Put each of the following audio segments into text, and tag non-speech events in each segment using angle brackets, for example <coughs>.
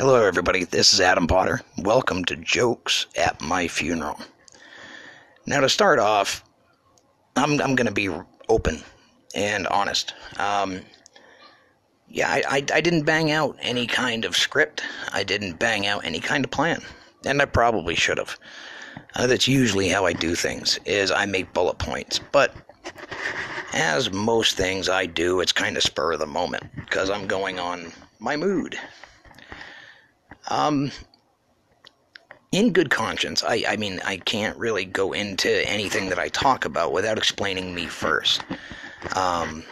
Hello, everybody. This is Adam Potter. Welcome to Jokes at My Funeral. Now, to start off, I'm, I'm going to be open and honest. Um, yeah, I, I, I didn't bang out any kind of script. I didn't bang out any kind of plan. And I probably should have. Uh, that's usually how I do things, is I make bullet points. But as most things I do, it's kind of spur of the moment because I'm going on my mood. Um, in good conscience, I, I mean, I can't really go into anything that I talk about without explaining me first. Um,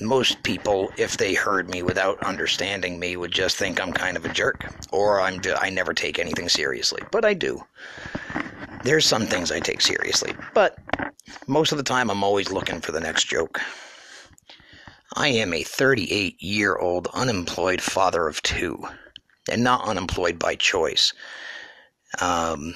most people, if they heard me without understanding me, would just think I'm kind of a jerk, or I'm I never take anything seriously. But I do. There's some things I take seriously, but most of the time I'm always looking for the next joke. I am a 38 year old unemployed father of two, and not unemployed by choice. Um,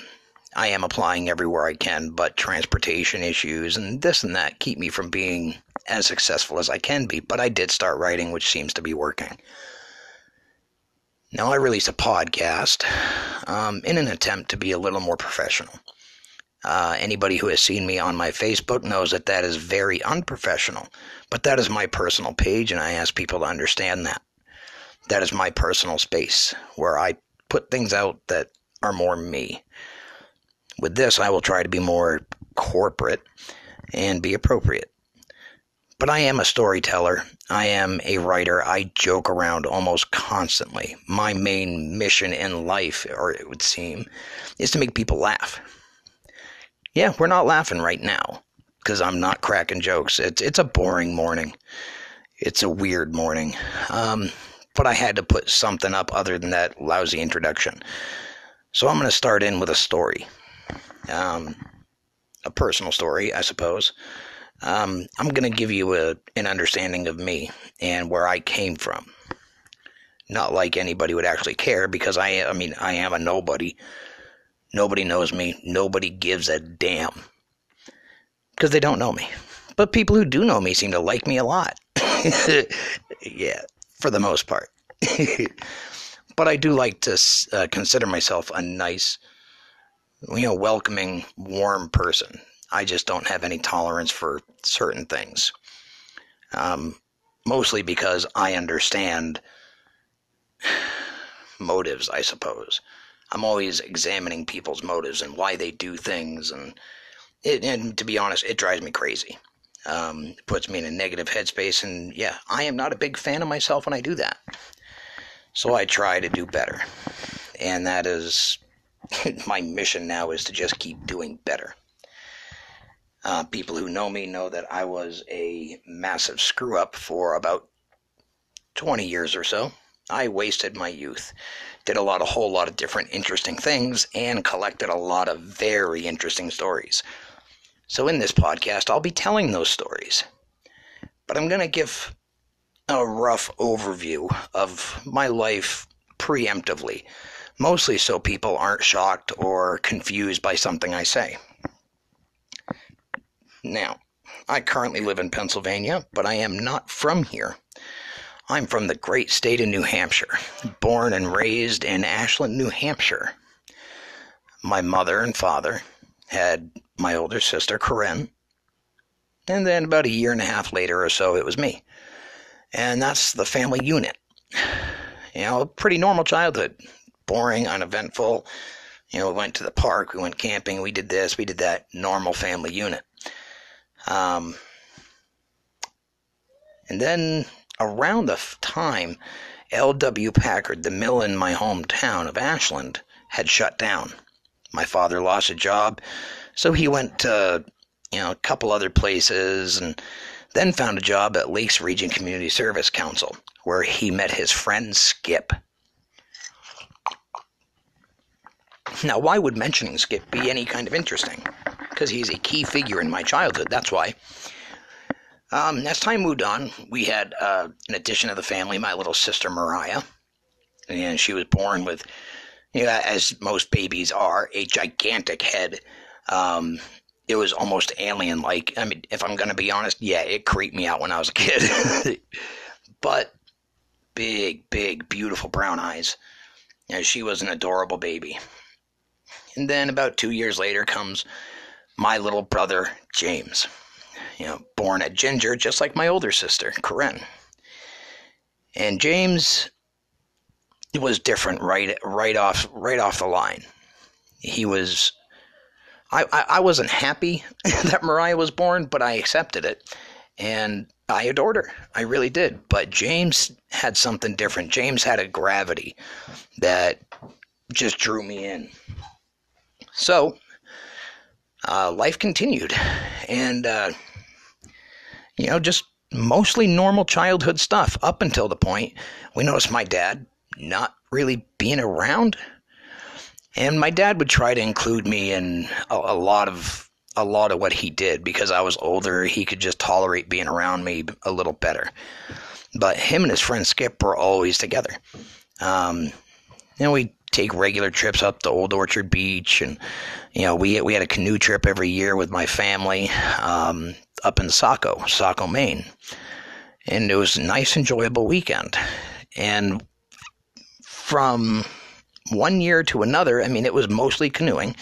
I am applying everywhere I can, but transportation issues and this and that keep me from being as successful as I can be. But I did start writing, which seems to be working. Now, I released a podcast um, in an attempt to be a little more professional. Uh, anybody who has seen me on my Facebook knows that that is very unprofessional, but that is my personal page, and I ask people to understand that. That is my personal space where I put things out that are more me. With this, I will try to be more corporate and be appropriate. But I am a storyteller. I am a writer. I joke around almost constantly. My main mission in life, or it would seem, is to make people laugh. Yeah, we're not laughing right now because I'm not cracking jokes. It's it's a boring morning. It's a weird morning. Um, but I had to put something up other than that lousy introduction. So I'm going to start in with a story um, a personal story, I suppose. Um, I'm going to give you a, an understanding of me and where I came from. Not like anybody would actually care because I, I mean, I am a nobody. Nobody knows me. Nobody gives a damn because they don't know me. But people who do know me seem to like me a lot. <laughs> yeah, for the most part. <laughs> but I do like to uh, consider myself a nice you know, welcoming, warm person. I just don't have any tolerance for certain things. Um, mostly because I understand <sighs> motives, I suppose. I'm always examining people's motives and why they do things, and it, and to be honest, it drives me crazy. Um, puts me in a negative headspace, and yeah, I am not a big fan of myself when I do that. So I try to do better, and that is <laughs> my mission now is to just keep doing better. Uh, people who know me know that I was a massive screw up for about 20 years or so. I wasted my youth, did a lot, a whole lot of different interesting things, and collected a lot of very interesting stories. So, in this podcast, I'll be telling those stories. But I'm going to give a rough overview of my life preemptively mostly so people aren't shocked or confused by something I say. Now, I currently live in Pennsylvania, but I am not from here. I'm from the great state of New Hampshire, born and raised in Ashland, New Hampshire. My mother and father had my older sister, Corinne, and then about a year and a half later or so, it was me. And that's the family unit. You know, a pretty normal childhood boring, uneventful. You know, we went to the park, we went camping, we did this, we did that. Normal family unit. Um, and then around the time L.W. Packard, the mill in my hometown of Ashland, had shut down. My father lost a job, so he went to, you know, a couple other places and then found a job at Lakes Region Community Service Council, where he met his friend Skip. Now, why would mentioning Skip be any kind of interesting? Because he's a key figure in my childhood, that's why. Um, as time moved on, we had uh, an addition of the family, my little sister Mariah. And she was born with, you know, as most babies are, a gigantic head. Um, it was almost alien like. I mean, if I'm going to be honest, yeah, it creeped me out when I was a kid. <laughs> but big, big, beautiful brown eyes as she was an adorable baby. And then about two years later comes my little brother, James. You know, born a ginger, just like my older sister, Corinne. And James was different right right off right off the line. He was I, I, I wasn't happy <laughs> that Mariah was born, but I accepted it. And I adored her. I really did. But James had something different. James had a gravity that just drew me in. So, uh, life continued. And, uh, you know, just mostly normal childhood stuff up until the point we noticed my dad not really being around. And my dad would try to include me in a, a lot of a lot of what he did because I was older. He could just tolerate being around me a little better. But him and his friend Skip were always together. Um, know, we take regular trips up to Old Orchard Beach, and you know, we we had a canoe trip every year with my family um, up in Saco, Saco, Maine, and it was a nice, enjoyable weekend. And from one year to another, I mean, it was mostly canoeing,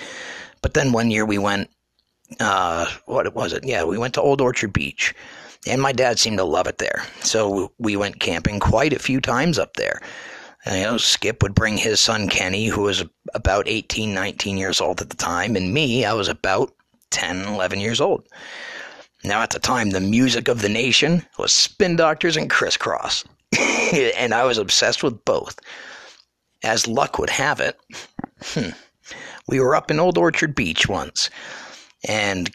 but then one year we went uh, what was it? Yeah, we went to Old Orchard Beach, and my dad seemed to love it there. So we went camping quite a few times up there. And, you know, Skip would bring his son Kenny, who was about 18, 19 years old at the time, and me, I was about 10, 11 years old. Now, at the time, the music of the nation was Spin Doctors and Kris Kross, <laughs> and I was obsessed with both. As luck would have it, hmm, we were up in Old Orchard Beach once and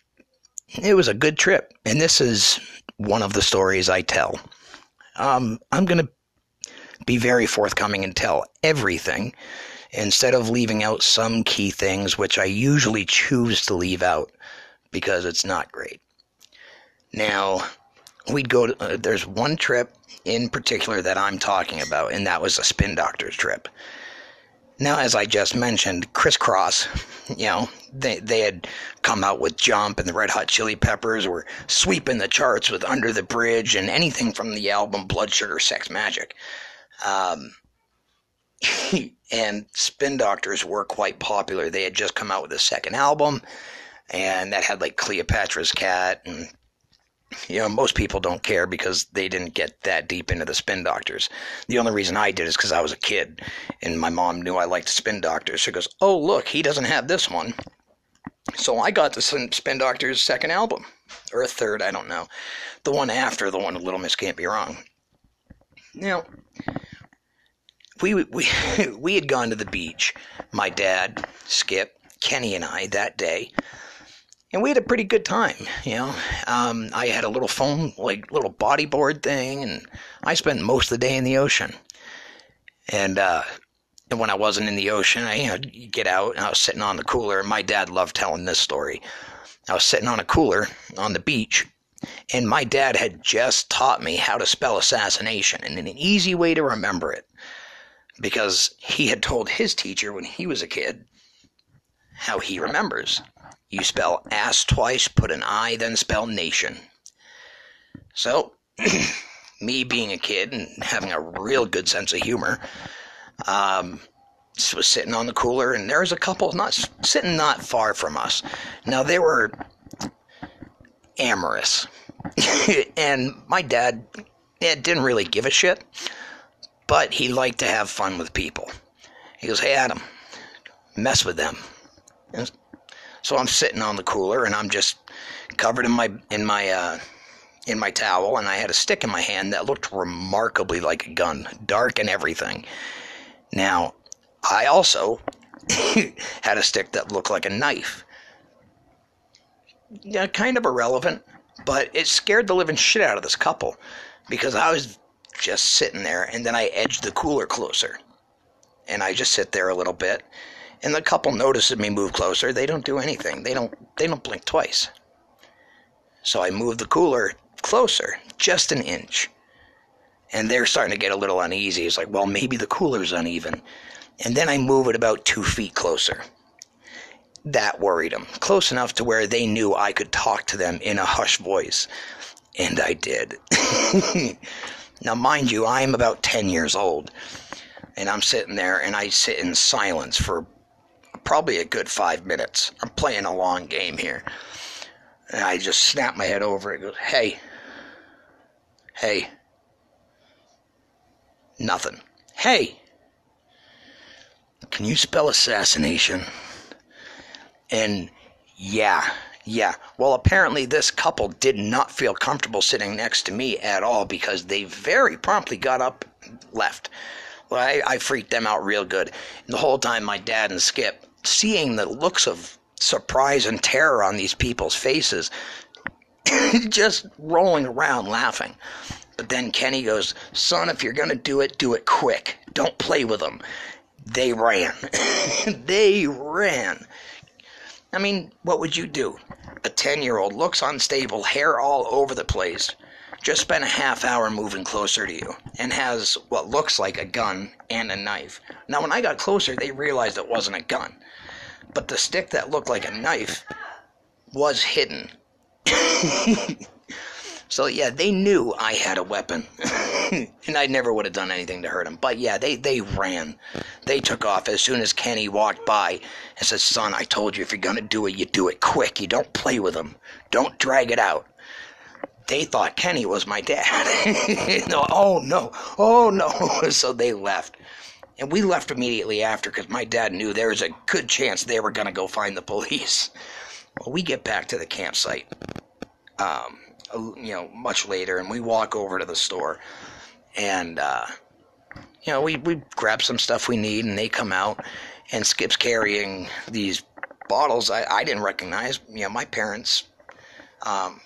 it was a good trip. And this is one of the stories I tell. Um, I'm going to be very forthcoming and tell everything instead of leaving out some key things, which I usually choose to leave out because it's not great. Now, we'd go to, uh, there's one trip in particular that I'm talking about, and that was a spin doctor's trip. Now, as I just mentioned, Kris Kross, you know, they, they had come out with Jump and the Red Hot Chili Peppers were sweeping the charts with Under the Bridge and anything from the album Blood Sugar Sex Magik. Um, <laughs> and Spin Doctors were quite popular. They had just come out with a second album, and that had like Cleopatra's Cat and you know, most people don't care because they didn't get that deep into the spin doctors. The only reason I did is because I was a kid and my mom knew I liked spin doctors. She goes, Oh, look, he doesn't have this one. So I got the Spin Doctors' second album, or a third, I don't know. The one after the one Little Miss Can't Be Wrong. Now, we, we, <laughs> we had gone to the beach, my dad, Skip, Kenny, and I, that day and we had a pretty good time. You know, um, I had a little foam, like little bodyboard thing, and I spent most of the day in the ocean. And uh, and when I wasn't in the ocean, I you know get out and I was sitting on the cooler. And my dad loved telling this story. I was sitting on a cooler on the beach, and my dad had just taught me how to spell assassination and an easy way to remember it, because he had told his teacher when he was a kid how he remembers. You spell ass twice, put an I, then spell nation. So, <clears throat> me being a kid and having a real good sense of humor, um, was sitting on the cooler, and there was a couple not sitting not far from us. Now they were amorous, <laughs> and my dad yeah, didn't really give a shit, but he liked to have fun with people. He goes, "Hey Adam, mess with them." So I'm sitting on the cooler and I'm just covered in my in my uh, in my towel, and I had a stick in my hand that looked remarkably like a gun, dark and everything. Now, I also <laughs> had a stick that looked like a knife. Yeah, kind of irrelevant, but it scared the living shit out of this couple because I was just sitting there, and then I edged the cooler closer, and I just sit there a little bit and the couple notices me move closer. They don't do anything. They don't they don't blink twice. So I move the cooler closer, just an inch. And they're starting to get a little uneasy. It's like, well, maybe the cooler's uneven. And then I move it about two feet closer. That worried them. Close enough to where they knew I could talk to them in a hushed voice. And I did. <laughs> now, mind you, I'm about 10 years old. And I'm sitting there and I sit in silence for probably a good five minutes. I'm playing a long game here. And I just snap my head over and goes, Hey, hey, nothing. Hey, can you spell assassination? And yeah, yeah. Well, apparently this couple did not feel comfortable sitting next to me at all because they very promptly got up left. Well, I, I freaked them out real good. And the whole time, my dad and Skip, seeing the looks of surprise and terror on these people's faces, <laughs> just rolling around laughing. But then Kenny goes, Son, if you're going to do it, do it quick. Don't play with them. They ran. <laughs> they ran. I mean, what would you do? A 10 year old looks unstable, hair all over the place, just spent a half hour moving closer to you, and has what looks like a gun and a knife. Now, when I got closer, they realized it wasn't a gun, but the stick that looked like a knife was hidden. <laughs> so, yeah, they knew I had a weapon, <laughs> and I never would have done anything to hurt them. But yeah, they, they ran. They took off as soon as Kenny walked by and said, Son, I told you if you're to do it, you do it quick. You don't play with them, don't drag it out they thought Kenny was my dad. <laughs> no, oh no, oh no. so they left. And we left immediately after because my dad knew there was a good chance they were going to go find the police. Well, we get back to the campsite, um, you know, much later, and we walk over to the store. And, uh, you know, we, we grab some stuff we need, and they come out, and Skip's carrying these bottles I, I didn't recognize. You know, my parents um,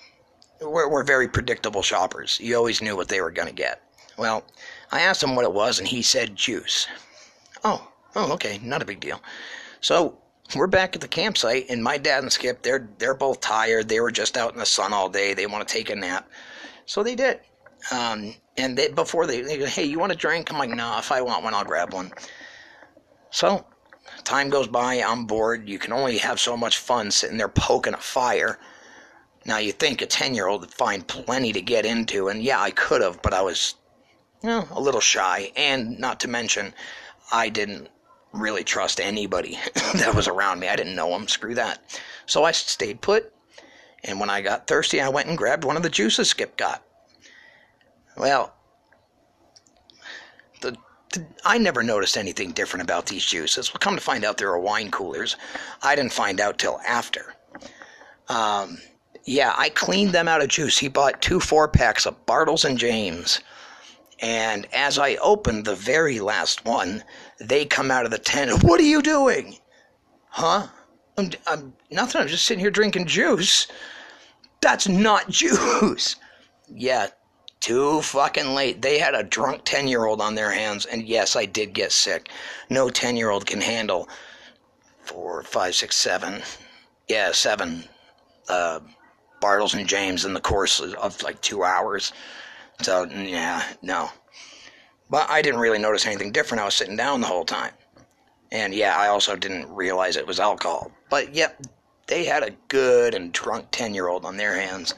were, were very predictable shoppers. You always knew what they were going to get. Well, I asked him what it was, and he said juice. Oh, oh, okay, not a big deal. So we're back at the campsite, and my dad and Skip, they're they're both tired. They were just out in the sun all day. They want to take a nap, so they did. Um, and they, before they, they go, hey, you want a drink? I'm like, no, if I want one, I'll grab one. So time goes by. I'm bored. You can only have so much fun sitting there poking a fire. Now you think a 10 year old would find plenty to get into, and yeah, I could have, but I was, you know, a little shy, and not to mention, I didn't really trust anybody <laughs> that was around me. I didn't know them, screw that. So I stayed put, and when I got thirsty, I went and grabbed one of the juices Skip got. Well, the, the, I never noticed anything different about these juices. Well, come to find out, there are wine coolers. I didn't find out till after. Um, yeah, I cleaned them out of juice. He bought two four packs of Bartles and James. And as I opened the very last one, they come out of the tent. <laughs> What are you doing? Huh? I'm, I'm nothing. I'm just sitting here drinking juice. That's not <laughs> juice. Yeah, too fucking late. They had a drunk 10 year old on their hands, and yes, I did get sick. No 10 year old can handle four, five, six, seven. Yeah, seven. Uh, Bartles and James in the course of like two hours. So, yeah, no. But I didn't really notice anything different. I was sitting down the whole time. And yeah, I also didn't realize it was alcohol. But yep, they had a good and drunk 10 year old on their hands.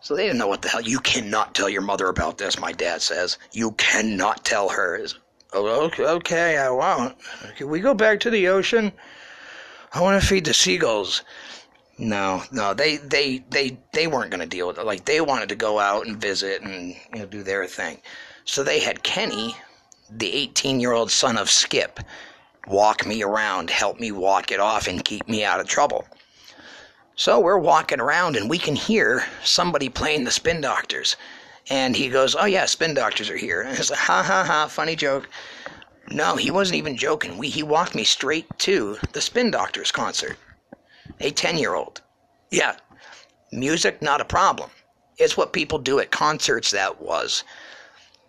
So they didn't know what the hell. You cannot tell your mother about this, my dad says. You cannot tell her. Oh, okay, okay, I won't. Can we go back to the ocean? I want to feed the seagulls. No, no, they they they they weren't going to deal with it. Like they wanted to go out and visit and you know do their thing. So they had Kenny, the 18-year-old son of Skip, walk me around, help me walk it off and keep me out of trouble. So we're walking around and we can hear somebody playing the spin doctors. And he goes, "Oh yeah, spin doctors are here." And it's like, "Ha ha ha, funny joke." No, he wasn't even joking. We he walked me straight to the spin doctors concert a 10 year old. Yeah, music, not a problem. It's what people do at concerts that was.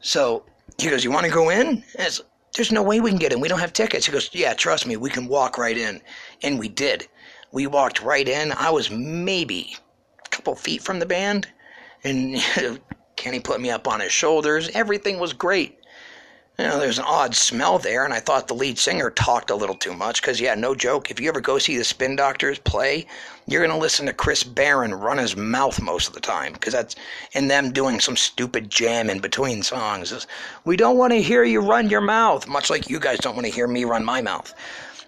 So he goes, You want to go in? There's no way we can get in. We don't have tickets. He goes, Yeah, trust me, we can walk right in. And we did. We walked right in. I was maybe a couple feet from the band. And <laughs> Kenny put me up on his shoulders. Everything was great. You know, there's an odd smell there, and I thought the lead singer talked a little too much. Because, yeah, no joke, if you ever go see the Spin Doctors play, you're going to listen to Chris Barron run his mouth most of the time. Because that's in them doing some stupid jam in between songs. we don't want to hear you run your mouth, much like you guys don't want to hear me run my mouth.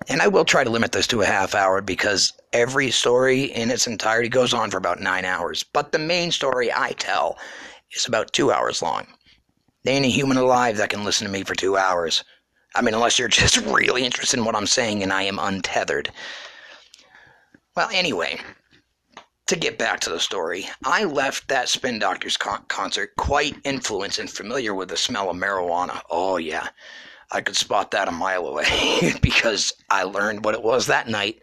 And I will try to limit this to a half hour because every story in its entirety goes on for about nine hours. But the main story I tell is about two hours long. There ain't a human alive that can listen to me for two hours. I mean, unless you're <laughs> just really interested in what I'm saying and I am untethered. Well, anyway, to get back to the story, I left that Spin Doctors con- concert quite influenced and familiar with the smell of marijuana. Oh, yeah. I could spot that a mile away <laughs> because I learned what it was that night.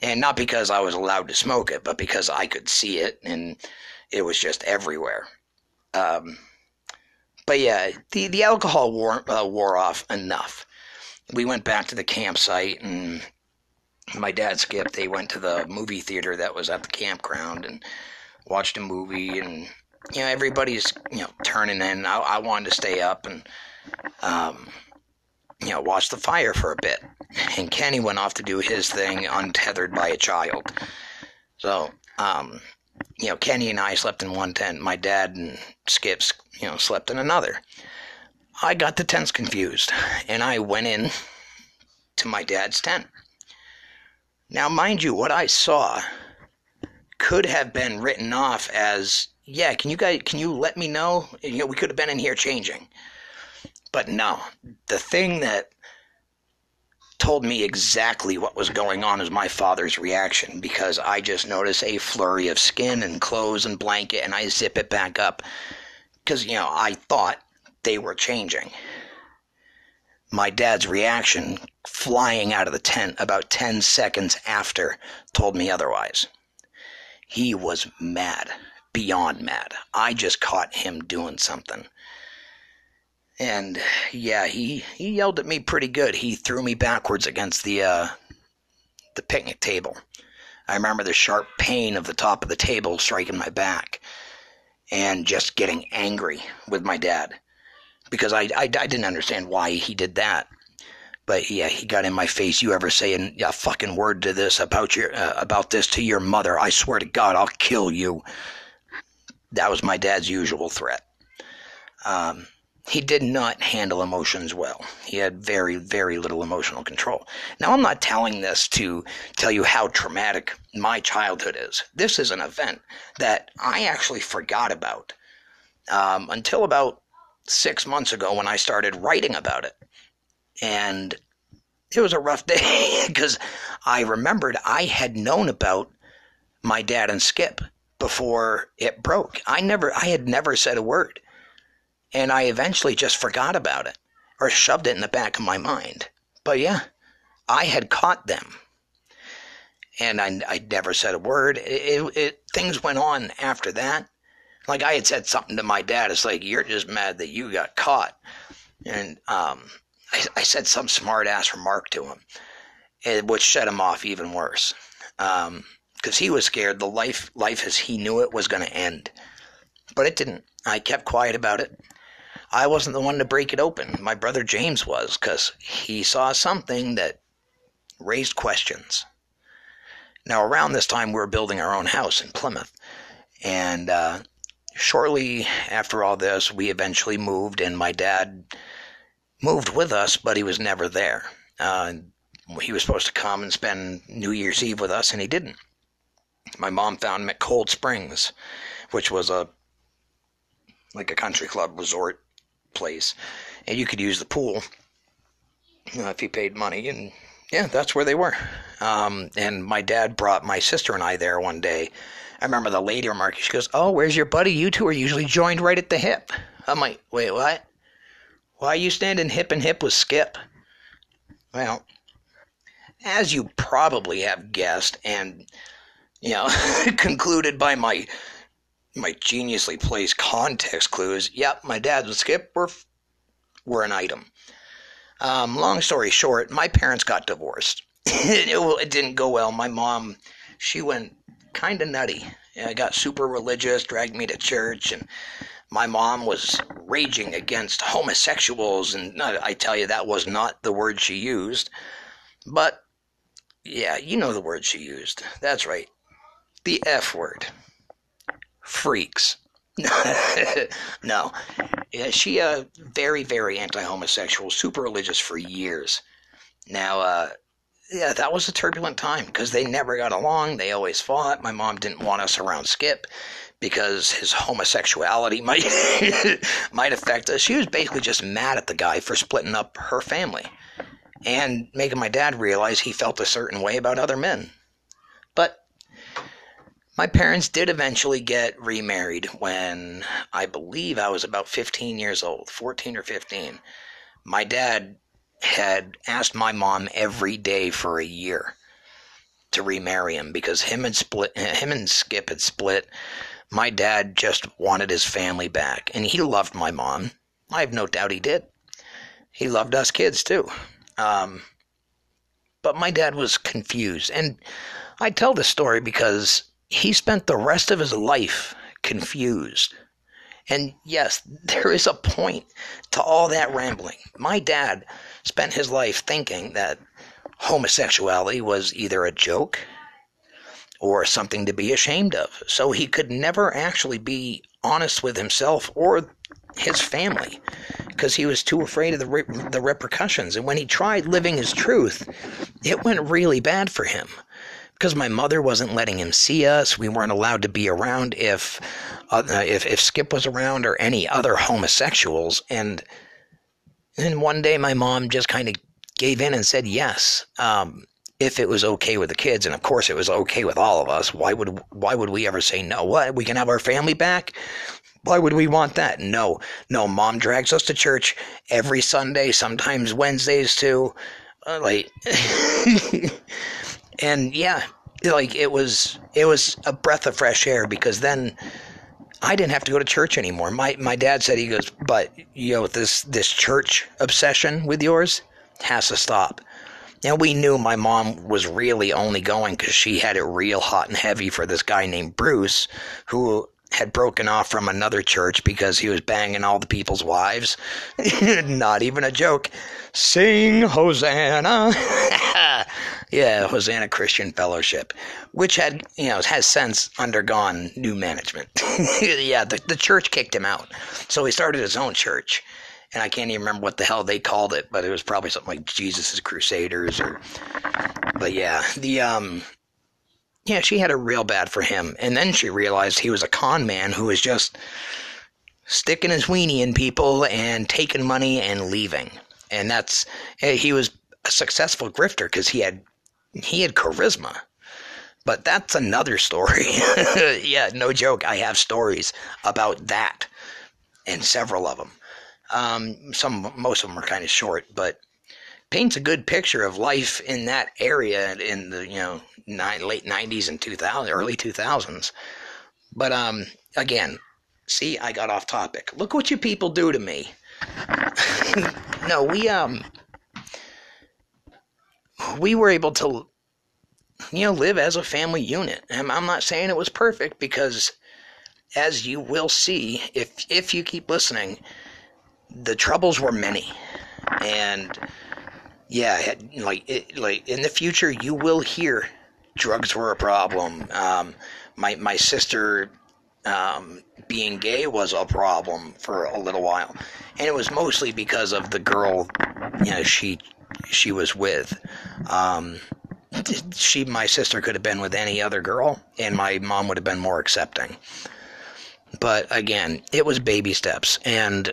And not because I was allowed to smoke it, but because I could see it and it was just everywhere. Um, but yeah, the, the alcohol wore, uh, wore off enough. We went back to the campsite and my dad skipped. They went to the movie theater that was at the campground and watched a movie and you know everybody's you know turning in. I, I wanted to stay up and um, you know watch the fire for a bit. And Kenny went off to do his thing untethered by a child. So um, you know, Kenny and I slept in one tent. My dad and Skips, you know, slept in another. I got the tents confused, and I went in to my dad's tent. Now, mind you, what I saw could have been written off as, yeah, can you guys, can you let me know? You know, we could have been in here changing. But no, the thing that told me exactly what was going on as my father's reaction because I just noticed a flurry of skin and clothes and blanket and I zip it back up because, you know, I thought they were changing. My dad's reaction, flying out of the tent about 10 seconds after, told me otherwise. He was mad, beyond mad. I just caught him doing something. And yeah, he he yelled at me pretty good. He threw me backwards against the uh, the picnic table. I remember the sharp pain of the top of the table striking my back, and just getting angry with my dad because I, I, I didn't understand why he did that. But yeah, he got in my face. You ever say a fucking word to this about your uh, about this to your mother? I swear to God, I'll kill you. That was my dad's usual threat. Um, he did not handle emotions well. He had very, very little emotional control. Now, I'm not telling this to tell you how traumatic my childhood is. This is an event that I actually forgot about um, until about six months ago when I started writing about it. And it was a rough <laughs> day because I remembered I had known about my dad and Skip before it broke. I never, I had never said a word and I eventually just forgot about it or shoved it in the back of my mind. But yeah, I had caught them. And I, I never said a word. It, it, it, things went on after that. Like I had said something to my dad. It's like, you're just mad that you got caught. And um, I, I, said some smart ass remark to him, eh, which set him off even worse. Because um, he was scared the life, life as he knew it was going to end. But it didn't. I kept quiet about it. I wasn't the one to break it open. My brother James was, because he saw something that raised questions. Now, around this time, we were building our own house in Plymouth. And uh, shortly after all this, we eventually moved, and my dad moved with us, but he was never there. Uh, he was supposed to come and spend New Year's Eve with us, and he didn't. My mom found him at Cold Springs, which was a like a country club resort place, and you could use the pool uh, if you paid money. And yeah, that's where they were. Um, and my dad brought my sister and I there one day. I remember the lady remarking, she goes, Oh, where's your buddy? You two are usually joined right at the hip. I'm like, Wait, what? Why are you standing hip and hip with Skip? Well, as you probably have guessed and, you know, <laughs> concluded by my my geniusly placed context clues. Yep, my dad and Skip were were an item. Um, long story short, my parents got divorced. <laughs> it, it, didn't go well. My mom, she went kind of nutty. I got super religious, dragged me to church, and my mom was raging against homosexuals, and I tell you, that was not the word she used. But, yeah, you know the word she used. That's right. The F word. Freaks. <laughs> no. Yeah, she, uh, very, very anti homosexual, super religious for years. Now, uh, yeah, that was a turbulent time because they never got along. They always fought. My mom didn't want us around Skip because his homosexuality <laughs> might might affect us. She was basically just mad at the guy for splitting up her family and making my dad realize he felt a certain way about other men. My parents did eventually get remarried when I believe I was about 15 years old, 14 or 15. My dad had asked my mom every day for a year to remarry him because him and split him and Skip had split my dad just wanted his family back, and he loved my mom. I have no doubt he did. He loved us kids too. Um, but my dad was confused, and I tell this story because he spent the rest of his life confused. And yes, <laughs> there is a point to all that rambling. My dad spent his life thinking that homosexuality was either a joke or something to be ashamed of. So he could never actually be honest with himself or his family because he was too afraid of the re- the repercussions. And when he tried living his truth, it went really bad for him because my mother wasn't letting him see us. We weren't allowed to be around if uh, if if Skip was around or any other homosexuals. And then one day, my mom just kind of gave in and said yes. Um, if it was okay with the kids, and of course it was okay with all of us, why would why would we ever say no? What we can have our family back? Why would we want that? No, no. Mom drags us to church every Sunday, sometimes Wednesdays too. Uh, like, <laughs> and yeah, like it was it was a breath of fresh air because then I didn't have to go to church anymore. My my dad said he goes, but you know this this church obsession with yours has to stop and we knew my mom was really only going because she had it real hot and heavy for this guy named Bruce, who had broken off from another church because he was banging all the people's wives. <laughs> Not even a joke. Sing Hosanna. <laughs> yeah, Hosanna Christian Fellowship, which had, you know, has since undergone new management. <laughs> yeah, the, the church kicked him out. So he started his own church and I can't even remember what the hell they called it, but it was probably something like Jesus' Crusaders or. But yeah, the um, yeah, she had a real bad for him, and then she realized he was a con man who was just sticking his weenie in people and taking money and leaving, and that's eh, he was a successful grifter because he had he had charisma. But that's another story. <laughs> yeah, no joke. I have stories about that, and several of them. Um, some, most of them are kind of short, but paints a good picture of life in that area in the you know ni- late '90s and 2000, early 2000s. But um, again, see, I got off topic. Look what you people do to me. <laughs> no, we um, we were able to, you know, live as a family unit. And I'm not saying it was perfect because, as you will see, if if you keep listening the troubles were many, and yeah, like it, like in the future, you will hear drugs were a problem. Um, my my sister um, being gay was a problem for a little while, and it was mostly because of the girl, you know, she she was with. Um, she, my sister, could have been with any other girl, and my mom would have been more accepting. But again, it was baby steps, and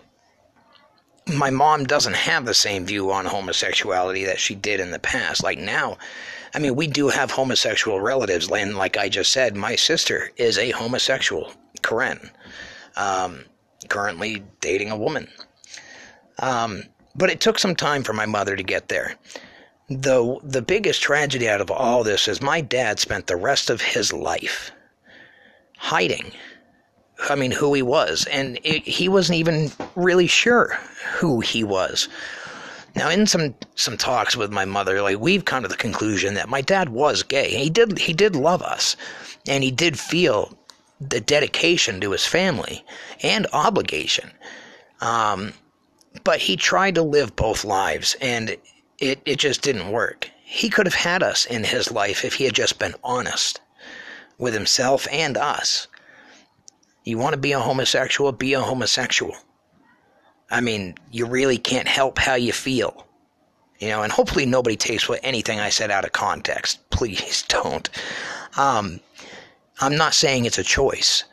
my mom doesn't have the same view on homosexuality that she did in the past. Like now, I mean, we do have homosexual relatives, and like I just said, my sister is a homosexual, Karen, um, currently dating a woman. Um, but it took some time for my mother to get there. The the biggest tragedy out of all this is my dad spent the rest of his life hiding I mean, who he was. And it, he wasn't even really sure who he was. Now, in some some talks with my mother, like we've come to the conclusion that my dad was gay. He did he did love us, and he did feel the dedication to his family and obligation. Um, but he tried to live both lives, and it, it just didn't work. He could have had us in his life if he had just been honest with himself and us. You want to be a homosexual? Be a homosexual. I mean, you really can't help how you feel. You know, and hopefully nobody takes what anything I said out of context. Please <laughs> don't. Um, I'm not saying it's a choice,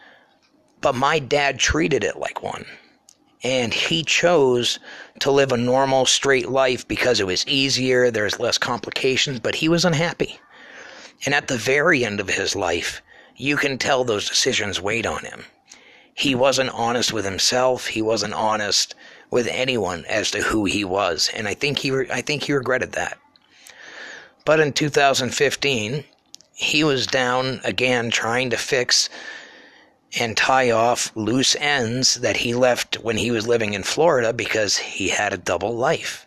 but my dad treated it like one. And he chose to live a normal, straight life because it was easier, there's less complications, but he was unhappy. And at the very end of his life, you can tell those decisions weighed on him. He wasn't honest with himself, he wasn't honest with anyone as to who he was, and I think he re- I think he regretted that. But in 2015, he was down again trying to fix and tie off loose ends that he left when he was living in Florida because he had a double life.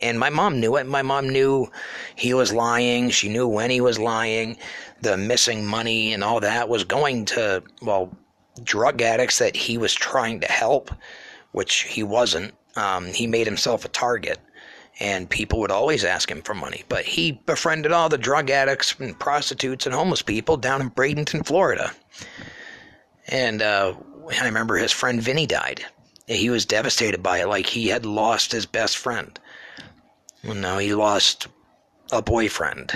And my mom knew it. My mom knew he was lying. She knew when he was lying. The missing money and all that was going to, well, drug addicts that he was trying to help, which he wasn't. Um, he made himself a target and people would always ask him for money. But he befriended all the drug addicts and prostitutes and homeless people down in Bradenton, Florida. And uh, I remember his friend Vinny died. He was devastated by it, like he had lost his best friend. No, he lost a boyfriend,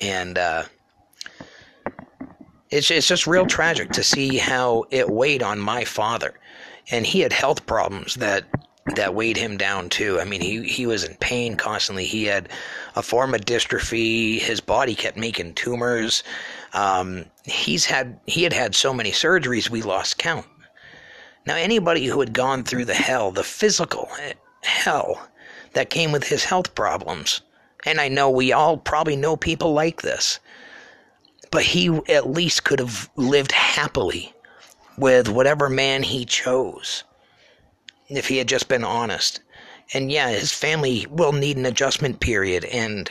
and uh, it's it's just real tragic to see how it weighed on my father, and he had health problems that that weighed him down too. I mean, he he was in pain constantly. He had a form of dystrophy. His body kept making tumors. Um, he's had he had had so many surgeries we lost count. Now, anybody who had gone through the hell, the physical hell that came with his health problems, and I know we all probably know people like this, but he at least could have lived happily with whatever man he chose if he had just been honest. And yeah, his family will need an adjustment period and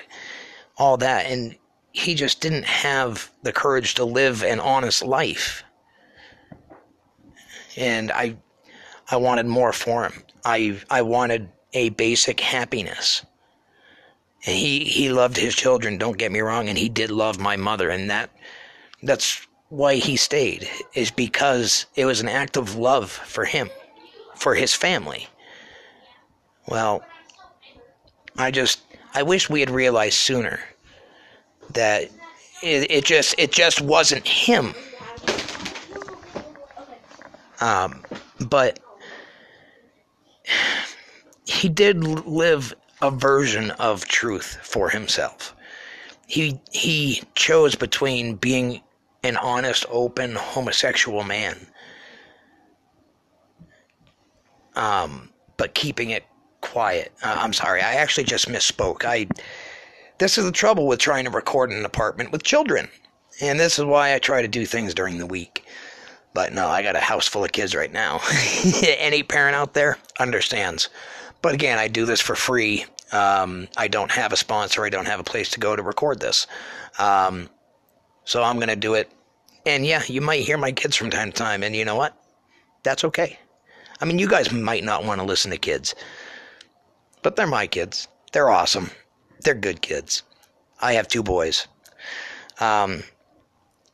all that. And he just didn't have the courage to live an honest life. And I I wanted more for him. I I wanted a basic happiness. And he he loved his children, don't get me wrong, and he did love my mother and that that's why he stayed is because it was an act of love for him for his family. Well, I just I wish we had realized sooner that it, it just it just wasn't him. Um, but he did live a version of truth for himself. He he chose between being an honest, open homosexual man um, but keeping it quiet. Uh, I'm sorry, I actually just misspoke. I this is the trouble with trying to record in an apartment with children, and this is why I try to do things during the week. But no, I got a house full of kids right now. <laughs> Any parent out there understands. But again, I do this for free. Um, I don't have a sponsor. I don't have a place to go to record this. Um, so I'm going to do it. And yeah, you might hear my kids from time to time. And you know what? That's okay. I mean, you guys might not want to listen to kids, but they're my kids. They're awesome. They're good kids. I have two boys. Um,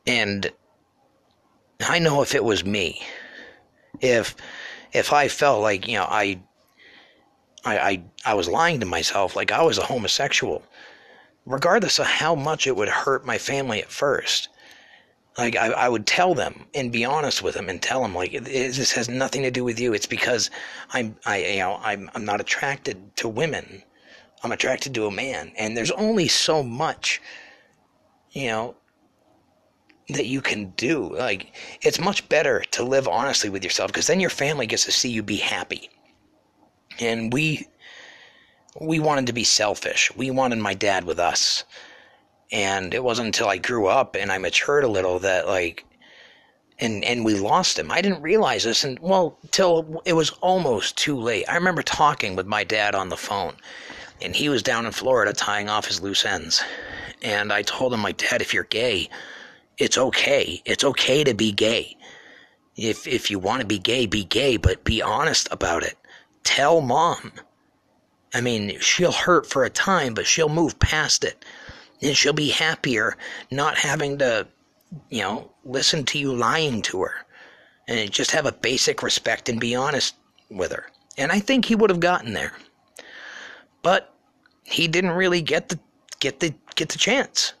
and I know if it was me, if if I felt like you know I, I I I was lying to myself, like I was a homosexual, regardless of how much it would hurt my family at first, like I, I would tell them and be honest with them and tell them like this has nothing to do with you. It's because I'm I you know I'm I'm not attracted to women. I'm attracted to a man, and there's only so much, you know, that you can do. Like it's much better to live honestly with yourself because then your family gets to see you be happy. And we we wanted to be selfish. We wanted my dad with us and it wasn't until I grew up and I matured a little that like and and we lost him. I didn't realize this and well till it was almost too late. I remember talking with my dad on the phone and he was down in Florida tying off his loose ends. And I told him like dad if you're gay, it's okay. It's okay to be gay. If if you want to be gay, be gay, but be honest about it. Tell mom. I mean, she'll hurt for a time, but she'll move past it. And she'll be happier not having to, you know, listen to you lying to her. And just have a basic respect and be honest with her. And I think he would have gotten there. But he didn't really get the get the get the chance.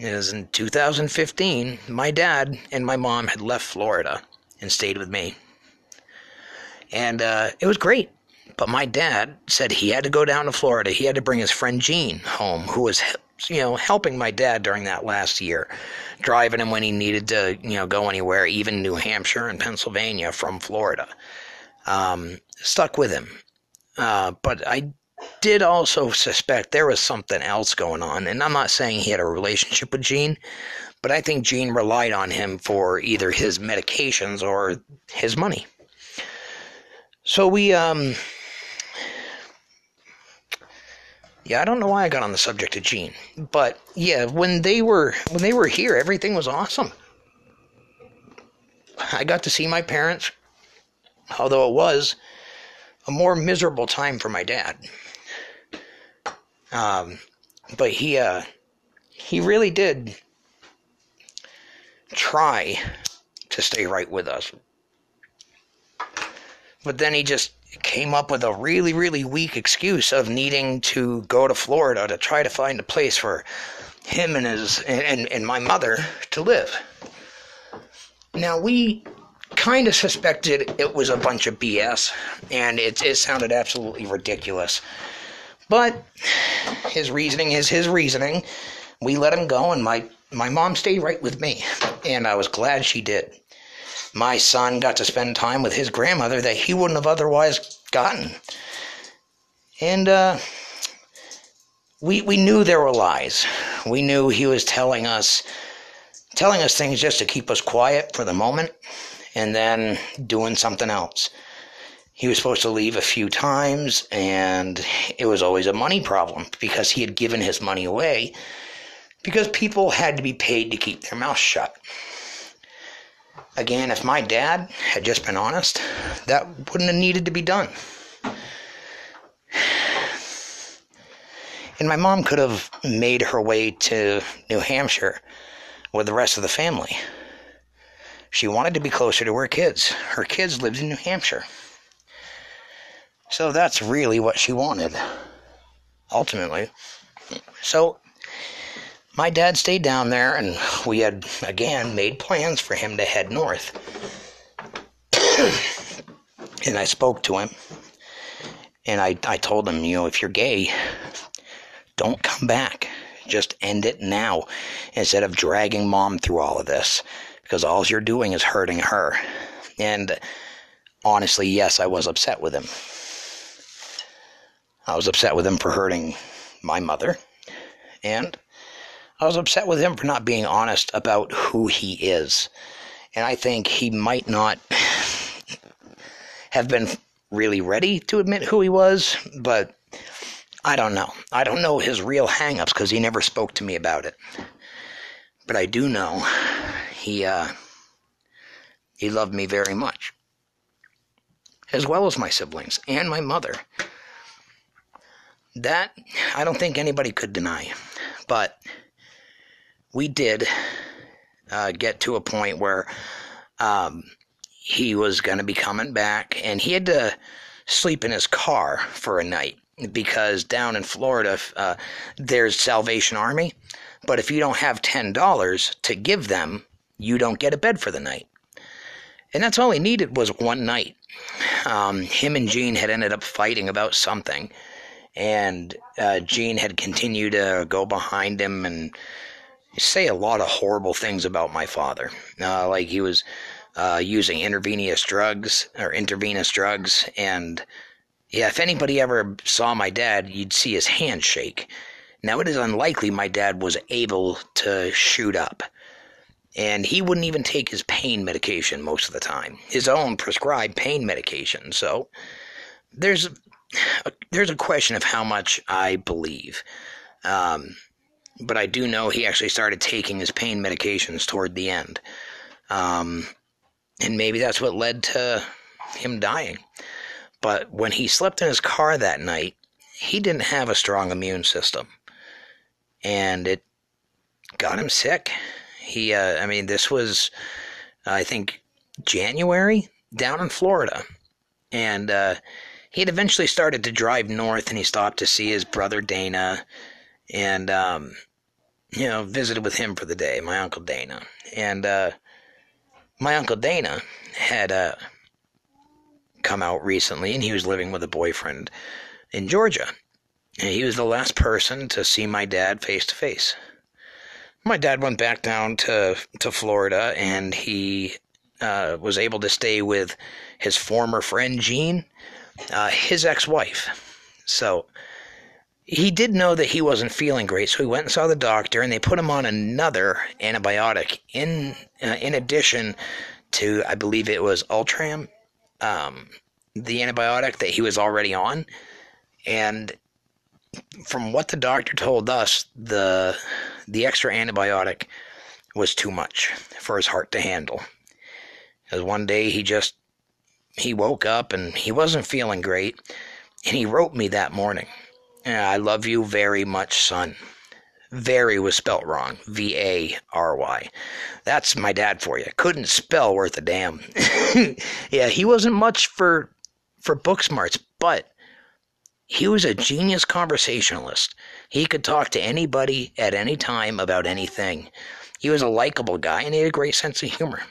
It was in 2015. My dad and my mom had left Florida and stayed with me, and uh, it was great. But my dad said he had to go down to Florida. He had to bring his friend Gene home, who was you know helping my dad during that last year, driving him when he needed to you know go anywhere, even New Hampshire and Pennsylvania from Florida. Um, stuck with him, uh, but I did also suspect there was something else going on. And I'm not saying he had a relationship with Gene, but I think Gene relied on him for either his medications or his money. So we, um, yeah, I don't know why I got on the subject of Gene, but yeah, when they were when they were here, everything was awesome. I got to see my parents, although it was a more miserable time for my dad. Um, but he uh, he really did try to stay right with us. But then he just came up with a really, really weak excuse of needing to go to Florida to try to find a place for him and his and, and my mother to live. Now we kind of suspected it was a bunch of BS, and it, it sounded absolutely ridiculous. But his reasoning is his reasoning. We let him go, and my, my mom stayed right with me, and I was glad she did. My son got to spend time with his grandmother that he wouldn't have otherwise gotten. And uh, we, we knew there were lies. We knew he was telling us telling us things just to keep us quiet for the moment and then doing something else. He was supposed to leave a few times, and it was always a money problem because he had given his money away because people had to be paid to keep their mouth shut. Again, if my dad had just been honest, that wouldn't have needed to be done. And my mom could have made her way to New Hampshire with the rest of the family. She wanted to be closer to her kids. Her kids lived in New Hampshire. So that's really what she wanted, ultimately. So my dad stayed down there, and we had, again, made plans for him to head north. <coughs> and I spoke to him, and I, I told him, you know, if you're gay, don't come back. Just end it now instead of dragging mom through all of this because all you're doing is hurting her. And honestly, yes, I was upset with him. I was upset with him for hurting my mother, and I was upset with him for not being honest about who he is. And I think he might not <sighs> have been really ready to admit who he was, but I don't know. I don't know his real hangups because he never spoke to me about it. But I do know he uh, he loved me very much, as well as my siblings and my mother. That I don't think anybody could deny. But we did uh, get to a point where um, he was going to be coming back, and he had to sleep in his car for a night because down in Florida, uh, there's Salvation Army. But if you don't have $10 to give them, you don't get a bed for the night. And that's all he needed was one night. Um, him and Gene had ended up fighting about something and uh, Gene had continued to go behind him and say a lot of horrible things about my father. Uh, like he was uh, using intravenous drugs or intravenous drugs, and yeah, if anybody ever saw my dad, you'd see his hand shake. Now it is unlikely my dad was able to shoot up. And he wouldn't even take his pain medication most of the time, his own prescribed pain medication. So there's there's a question of how much I believe. Um, but I do know he actually started taking his pain medications toward the end. Um, and maybe that's what led to him dying. But when he slept in his car that night, he didn't have a strong immune system. And it got him sick. He, uh, I mean, this was, I think, January down in Florida. And uh, he had eventually started to drive north and he stopped to see his brother Dana and, um, you know, visited with him for the day, my Uncle Dana. And uh, my Uncle Dana had uh, come out recently and he was living with a boyfriend in Georgia. And he was the last person to see my dad face to face. My dad went back down to, to Florida and he uh, was able to stay with his former friend Jean, uh, his ex-wife. So he did know that he wasn't feeling great, so he went and saw the doctor, and they put him on another antibiotic in uh, in addition to, I believe it was Ultram, um, the antibiotic that he was already on, and from what the doctor told us, the the extra antibiotic was too much for his heart to handle. Because one day he just he woke up and he wasn't feeling great, and he wrote me that morning. I love you very much, son. Very was spelt wrong. V A R Y. That's my dad for you. Couldn't spell worth a damn. <laughs> yeah, he wasn't much for for book smarts, but he was a genius conversationalist. He could talk to anybody at any time about anything. He was a likable guy and he had a great sense of humor.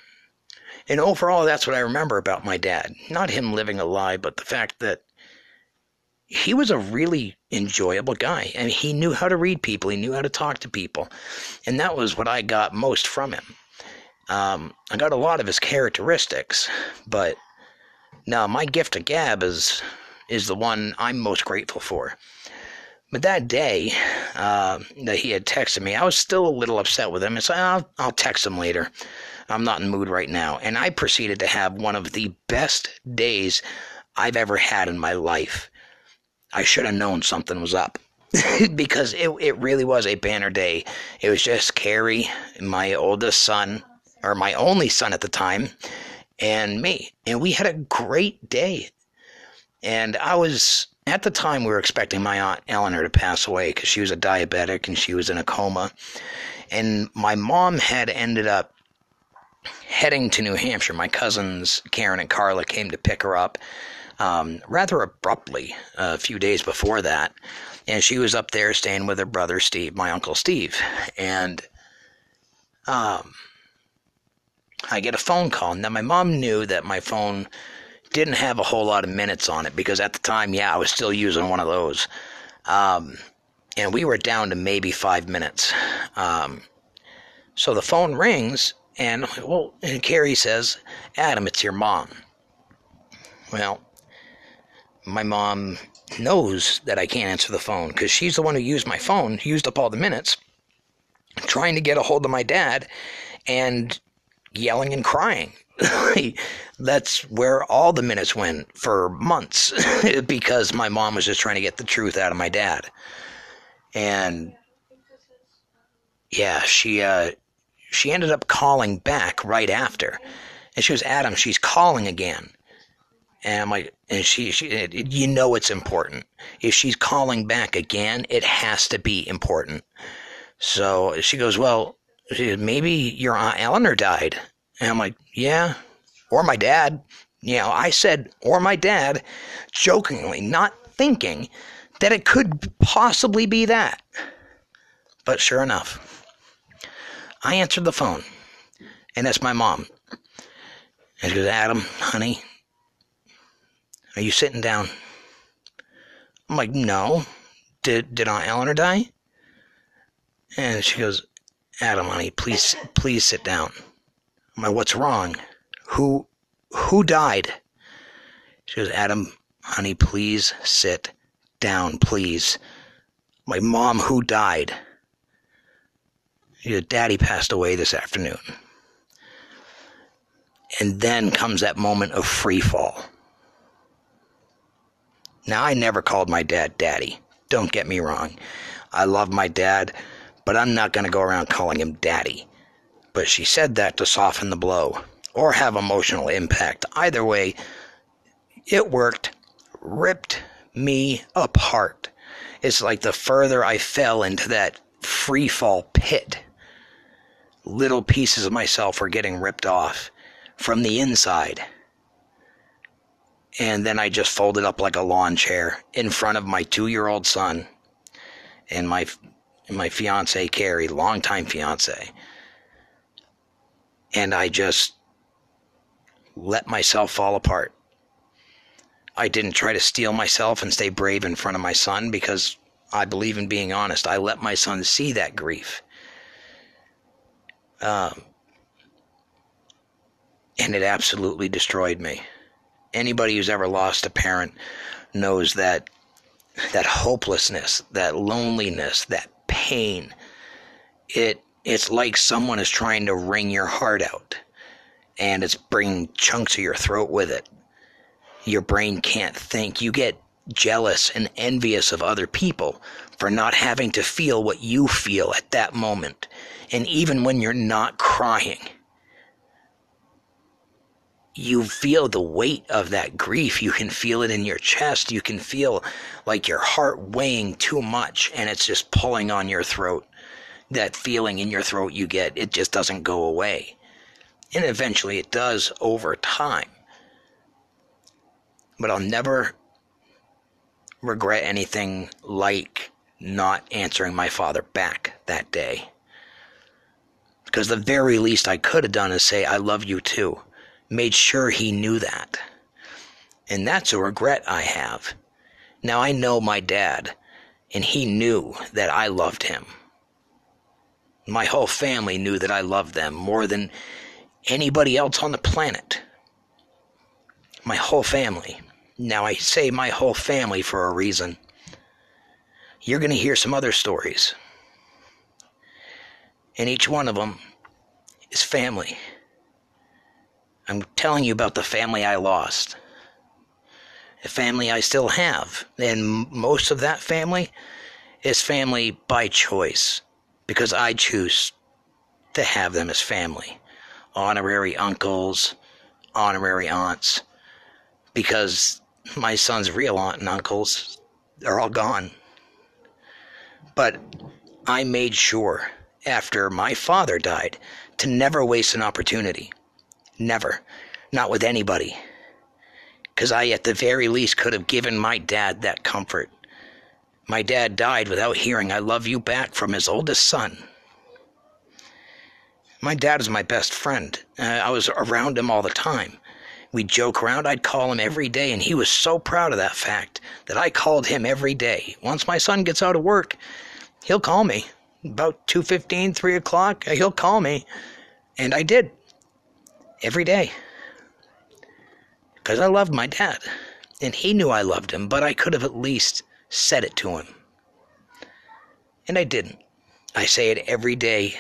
And overall, that's what I remember about my dad. Not him living a lie, but the fact that he was a really enjoyable guy. and he knew how to read people, he knew how to talk to people. And that was what I got most from him. Um, I got a lot of his characteristics, but now my gift to Gab is is the one I'm most grateful for. But that day uh, that he had texted me, I was still a little upset with him. And so I'll, I'll text him later. I'm not in mood right now. And I proceeded to have one of the best days I've ever had in my life. I should have known something was up. <laughs> because it, it really was a banner day. It was just Carrie, my oldest son, or my only son at the time, and me. And we had a great day. And I was, at the time, we were expecting my Aunt Eleanor to pass away because she was a diabetic and she was in a coma. And my mom had ended up heading to New Hampshire. My cousins, Karen and Carla, came to pick her up um, rather abruptly a few days before that. And she was up there staying with her brother Steve, my uncle Steve. And um, I get a phone call. Now, my mom knew that my phone didn't have a whole lot of minutes on it because at the time, yeah, I was still using one of those. Um, and we were down to maybe five minutes. Um, so the phone rings, and well, and Carrie says, "Adam, it's your mom." Well, my mom knows that I can't answer the phone because she's the one who used my phone, used up all the minutes, trying to get a hold of my dad, and yelling and crying. <laughs> That's where all the minutes went for months <laughs> because my mom was just trying to get the truth out of my dad. And yeah, she uh, she ended up calling back right after. And she was, Adam, she's calling again. And I'm like, and she, she, you know, it's important. If she's calling back again, it has to be important. So she goes, well, maybe your aunt Eleanor died. And I'm like, yeah, or my dad. You know, I said, or my dad, jokingly, not thinking that it could possibly be that. But sure enough, I answered the phone, and it's my mom. And she goes, Adam, honey, are you sitting down? I'm like, no. Did did Aunt Eleanor die? And she goes, Adam, honey, please please sit down. I'm what's wrong? Who who died? She goes, Adam, honey, please sit down, please. My mom, who died? Your daddy passed away this afternoon. And then comes that moment of free fall. Now, I never called my dad daddy. Don't get me wrong. I love my dad, but I'm not going to go around calling him daddy. But she said that to soften the blow or have emotional impact. Either way, it worked, ripped me apart. It's like the further I fell into that free fall pit, little pieces of myself were getting ripped off from the inside. And then I just folded up like a lawn chair in front of my two year old son and my and my fiance Carrie, longtime fiance. And I just let myself fall apart. I didn't try to steel myself and stay brave in front of my son because I believe in being honest. I let my son see that grief. Um, and it absolutely destroyed me. Anybody who's ever lost a parent knows that that hopelessness, that loneliness, that pain. It it's like someone is trying to wring your heart out and it's bringing chunks of your throat with it. Your brain can't think. You get jealous and envious of other people for not having to feel what you feel at that moment. And even when you're not crying, you feel the weight of that grief. You can feel it in your chest. You can feel like your heart weighing too much and it's just pulling on your throat. That feeling in your throat you get, it just doesn't go away. And eventually it does over time. But I'll never regret anything like not answering my father back that day. Because the very least I could have done is say, I love you too made sure he knew that. And that's a regret I have. Now I know my dad, and he knew that I loved him. My whole family knew that I loved them more than anybody else on the planet. My whole family. Now I say my whole family for a reason. You're going to hear some other stories. And each one of them is family. I'm telling you about the family I lost. A family I still have. And most of that family is family by choice because I choose to have them as family. Honorary uncles, honorary aunts, because my son's real aunt and uncles are all gone. But I made sure after my father died to never waste an opportunity. Never. Not with anybody. Because I, at the very least, could have given my dad that comfort. My dad died without hearing I love you back from his oldest son. My dad is my best friend. Uh, I was around him all the time. We'd joke around, I'd call him every day, and he was so proud of that fact that I called him every day. Once my son gets out of work, he'll call me. About 2.15, 3 o'clock, he'll call me. And I did every day. Because I loved my dad. And he knew I loved him, but I could have at least said it to him. And I didn't. I say it every day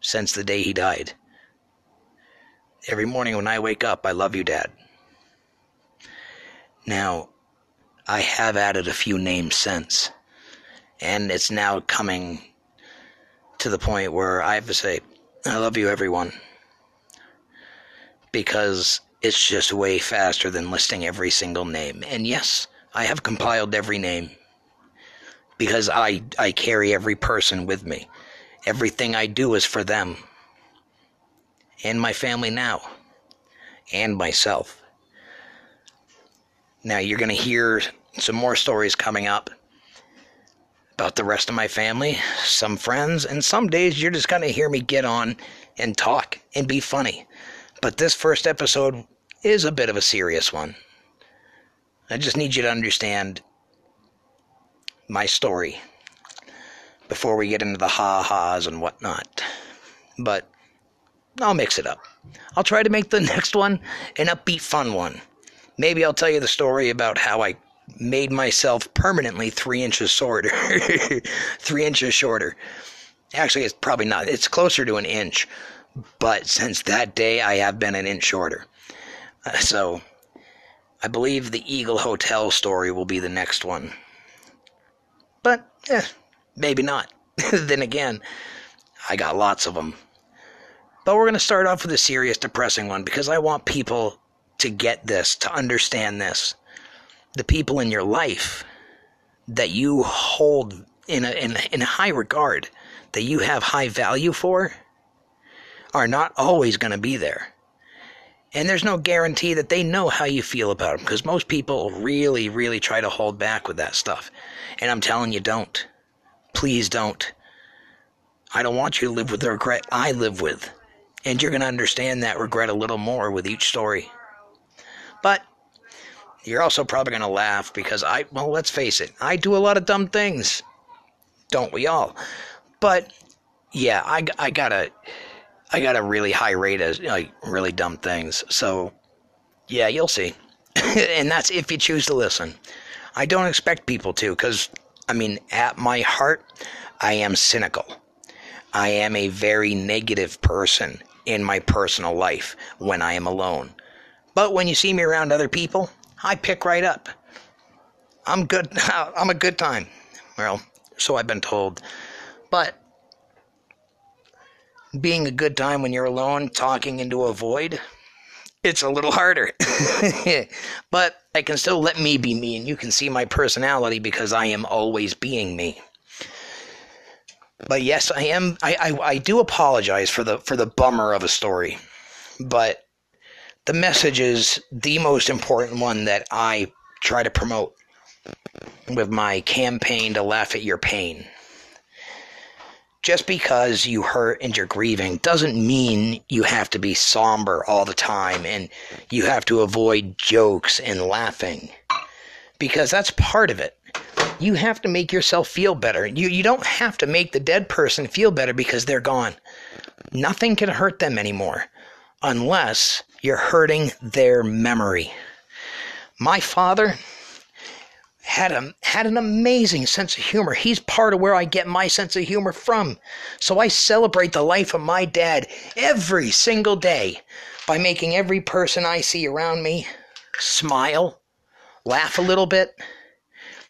since the day he died. Every morning when I wake up, I love you, Dad. Now, I have added a few names since, and it's now coming to the point where I have to say, I love you, everyone because it's just way faster than listing every single name. And yes, I have compiled every name because I, I carry every person with me. Everything I do is for them and my family now and myself. Now, you're going to hear some more stories coming up about the rest of my family, some friends, and some days you're just going to hear me get on and talk and be funny. But this first episode is a bit of a serious one. I just need you to understand my story before we get into the ha ha's and whatnot. But I'll mix it up. I'll try to make the <laughs> next one an upbeat, fun one. Maybe I'll tell you the story about how I made myself permanently three inches shorter. <laughs> three inches shorter. Actually, it's probably not. It's closer to an inch but since that day, I have been an inch shorter. Uh, so, I believe the Eagle Hotel story will be the next one. But, eh, maybe not. <laughs> then again, I got lots of them. But we're going to start off with a serious, depressing one because I want people to get this, to understand this. The people in your life that you hold in a, in, in high regard, that you have high value for, are not always going to be there. And there's no guarantee that they know how you feel about them because most people really, really try to hold back with that stuff. And I'm telling you, don't. Please don't. I don't want you to live with the regret I live with. And you're going to understand that regret a little more with each story. But you're also probably going to laugh because I, well, let's face it, I do a lot of dumb things. Don't we all? But yeah, I, I gotta, I got a really high rate of like really dumb things. So yeah, you'll see. <laughs> and that's if you choose to listen. I don't expect people to because, I mean, at my heart, I am cynical. I am a very negative person in my personal life when I am alone. But when you see me around other people, I pick right up. I'm good. <laughs> I'm a good time. Well, so I've been told. But being a good time when you're alone, talking into a void, it's a little harder. <laughs> but I can still let me be me, and you can see my personality because I am always being me. But yes, I am. I, I, I do apologize for the for the bummer of a story, but the message is the most important one that I try to promote with my campaign to laugh at your pain. Just because you hurt and you're grieving doesn't mean you have to be somber all the time and you have to avoid jokes and laughing. Because that's part of it you have to make yourself feel better. You, you don't have to make the dead person feel better because they're gone. Nothing can hurt them anymore unless you're hurting their memory. My father had a had an amazing sense of humor. He's part of where I get my sense of humor from. So I celebrate the life of my dad every single day by making every person I see around me smile, laugh a little bit,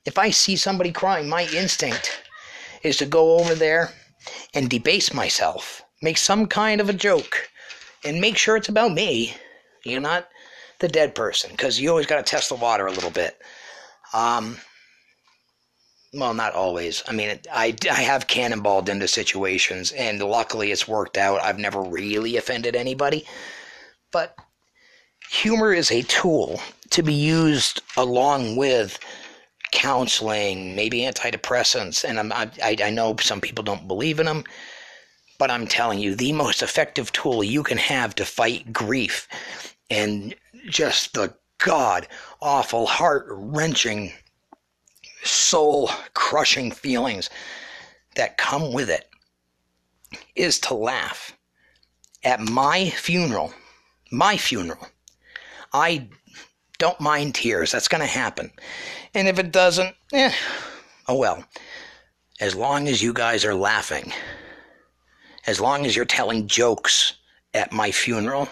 if I see somebody crying, my instinct is to go over there and debase myself, make some kind of a joke, and make sure it's about me. You're not the dead person, because you always got to test the water a little bit. Um, well, not always. I mean, I, I have cannonballed into situations, and luckily it's worked out. I've never really offended anybody. But humor is a tool to be used along with counseling, maybe antidepressants, and I'm, I, I know some people don't believe in them, but I'm telling you, the most effective tool you can have to fight grief and just the god awful, heart wrenching, soul crushing feelings that come with it is to laugh. At my funeral, my funeral, I don't mind tears. That's going to happen. And if it doesn't, eh, oh well. As long as you guys are laughing, as long as you're telling jokes at my funeral,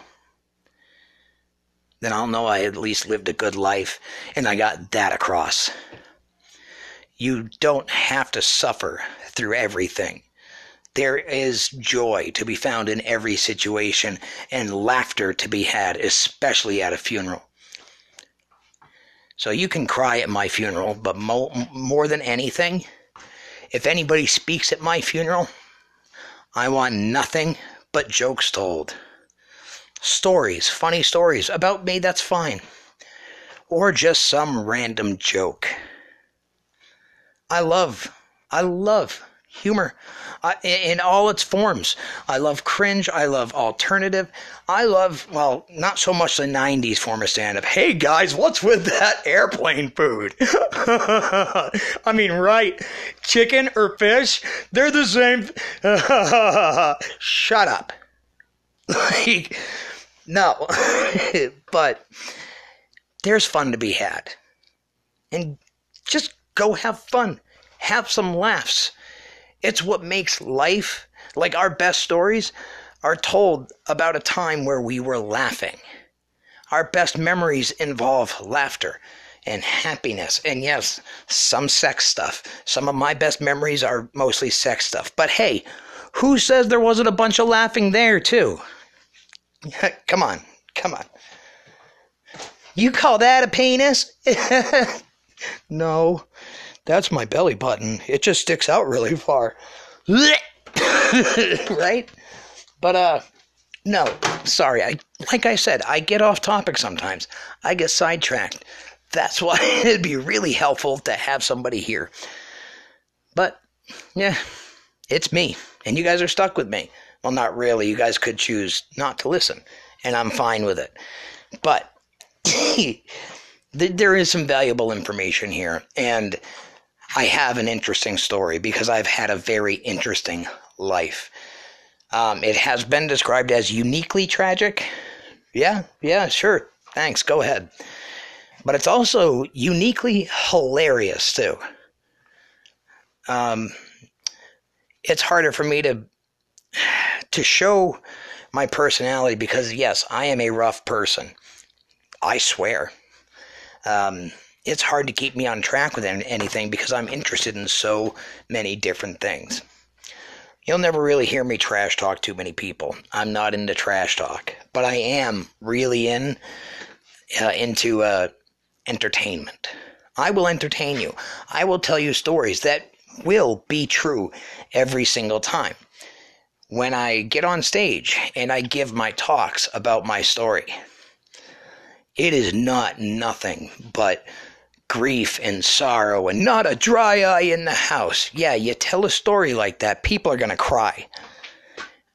then I'll know I at least lived a good life and I got that across. You don't have to suffer through everything. There is joy to be found in every situation and laughter to be had, especially at a funeral. So you can cry at my funeral, but mo- more than anything, if anybody speaks at my funeral, I want nothing but jokes told. Stories, funny stories about me, that's fine. Or just some random joke. I love, I love humor uh, in all its forms. I love cringe. I love alternative. I love, well, not so much the 90s form of stand up. Hey guys, what's with that airplane food? <laughs> I mean, right. Chicken or fish, they're the same. <laughs> Shut up. <laughs> like, no. <laughs> but there's fun to be had. And just go have fun. Have some laughs it's what makes life, like our best stories, are told about a time where we were laughing. Our best memories involve laughter. and happiness. And yes, some sex stuff. Some of my best memories are mostly sex stuff. But hey, who says there wasn't a bunch of laughing there, too? <laughs> come on, come on. You call that a penis? <laughs> no, that's my belly button. It just sticks out really far. <laughs> right? But, uh, no, sorry. I like I said, I get off topic sometimes. I get sidetracked. That's why it'd be really helpful to have somebody here. But yeah, it's me, and you guys are stuck with me. Well, not really. You guys could choose not to listen, and I'm fine with it. But <clears throat> there is some valuable information here, and I have an interesting story because I've had a very interesting life. Um, it has been described as uniquely tragic. Yeah, yeah, sure. Thanks. Go ahead. But it's also uniquely hilarious too. Um, it's harder for me to to show my personality because yes, I am a rough person. I swear. Um, it's hard to keep me on track with anything because I'm interested in so many different things. You'll never really hear me trash talk too many people. I'm not into trash talk, but I am really in uh, into uh, entertainment. I will entertain you. I will tell you stories that will be true every single time. When I get on stage and I give my talks about my story, it is not nothing but grief and sorrow and not a dry eye in the house. Yeah, you tell a story like that, people are going to cry.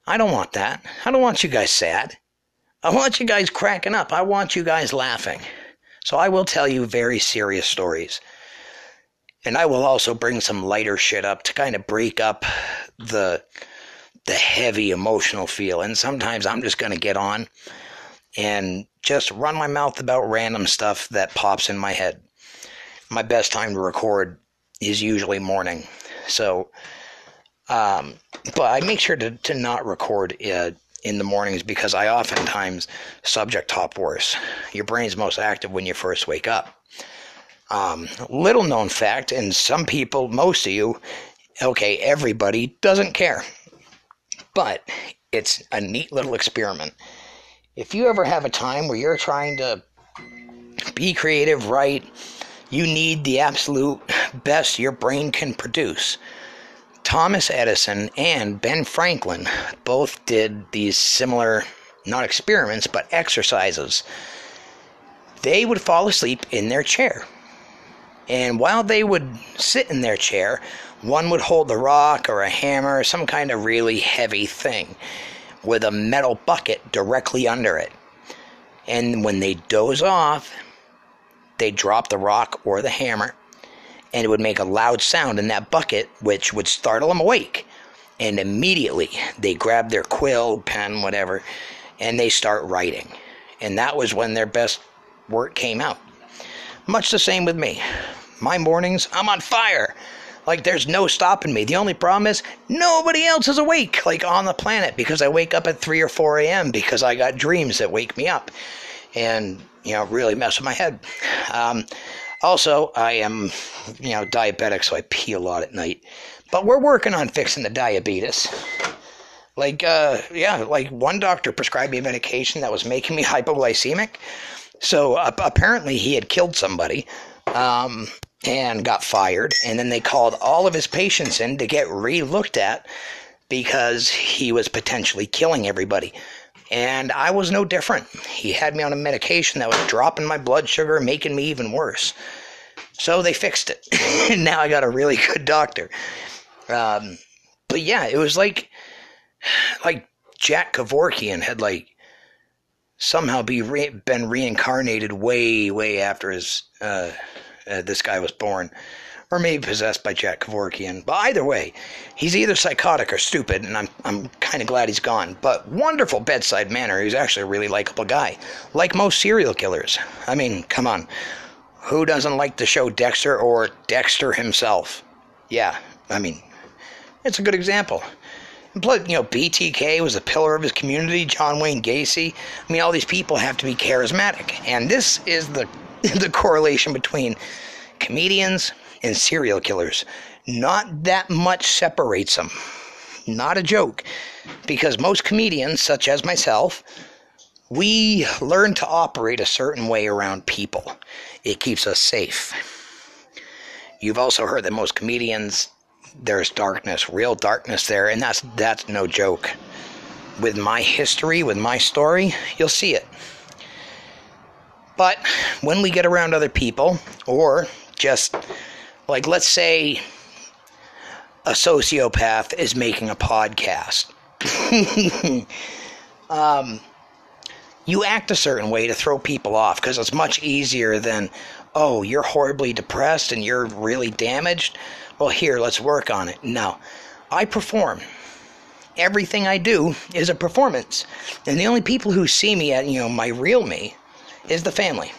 I don't want that. I don't want you guys sad. I want you guys cracking up. I want you guys laughing. So I will tell you very serious stories. And I will also bring some lighter shit up to kind of break up the the heavy emotional feel. And sometimes I'm just going to get on and just run my mouth about random stuff that pops in my head my best time to record is usually morning. So, um, but I make sure to, to not record uh, in the mornings because I oftentimes subject top worse. Your brain's most active when you first wake up. Um, little known fact, and some people, most of you, okay, everybody doesn't care. But it's a neat little experiment. If you ever have a time where you're trying to be creative, write, you need the absolute best your brain can produce. Thomas Edison and Ben Franklin both did these similar, not experiments, but exercises. They would fall asleep in their chair. And while they would sit in their chair, one would hold a rock or a hammer some kind of really heavy thing with a metal bucket directly under it. And when they doze off, they'd drop the rock or the hammer, and it would make a loud sound in that bucket, which would startle them awake. And immediately they grab their quill, pen, whatever, and they start writing. And that was when their best work came out. Much the same with me. My mornings, I'm on fire. Like there's no stopping me. The only problem is nobody else is awake, like on the planet, because I wake up at 3 or 4 a.m. because I got dreams that wake me up. And you know, really mess with my head. Um, also, I am, you know, diabetic, so I pee a lot at night. But we're working on fixing the diabetes. Like, uh, yeah, like one doctor prescribed me medication that was making me <laughs> hypoglycemic. So uh, apparently he had killed somebody um, and got fired. And then they called all of his patients in to get re looked at because he was potentially killing everybody. And I was no different. He had me on a medication that was dropping my blood sugar, making me even worse. So they fixed it. <laughs> and now I got a really good doctor. Um, but yeah, it was like, like Jack Kevorkian had like somehow be re- been reincarnated way, way after his uh, uh, this guy was born or maybe possessed by Jack Kevorkian. But either way, he's either psychotic or stupid, and I'm, I'm kind of glad he's gone. But wonderful bedside manner. He's actually a really likable guy, like most serial killers. I mean, come on. Who doesn't like the show Dexter or Dexter himself? Yeah, I mean, it's a good example. Plus, you know, BTK was a pillar of his community, John Wayne Gacy. I mean, all these people have to be charismatic. And this is the <laughs> the correlation between comedians and serial killers. Not that much separates them. Not a joke. Because most comedians, such as myself, we learn to operate a certain way around people. It keeps us safe. You've also heard that most comedians there's darkness, real darkness there, and that's that's no joke. With my history, with my story, you'll see it. But when we get around other people, or just like let's say a sociopath is making a podcast. <laughs> um, you act a certain way to throw people off because it's much easier than, oh, you're horribly depressed and you're really damaged. Well, here, let's work on it. No, I perform. Everything I do is a performance. And the only people who see me at, you know, my real me is the family.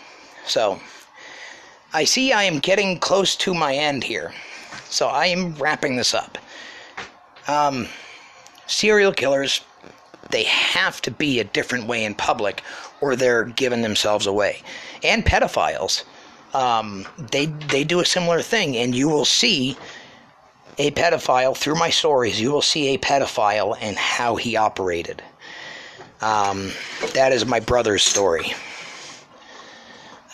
So, I see I am getting close to my end here. So, I am wrapping this up. Um, serial killers they have to be a different way in public or they're giving themselves away. And pedophiles, um, they they do a similar thing, and you will see a pedophile through my stories. You will see a pedophile and how he operated. Um, that is my brother's story.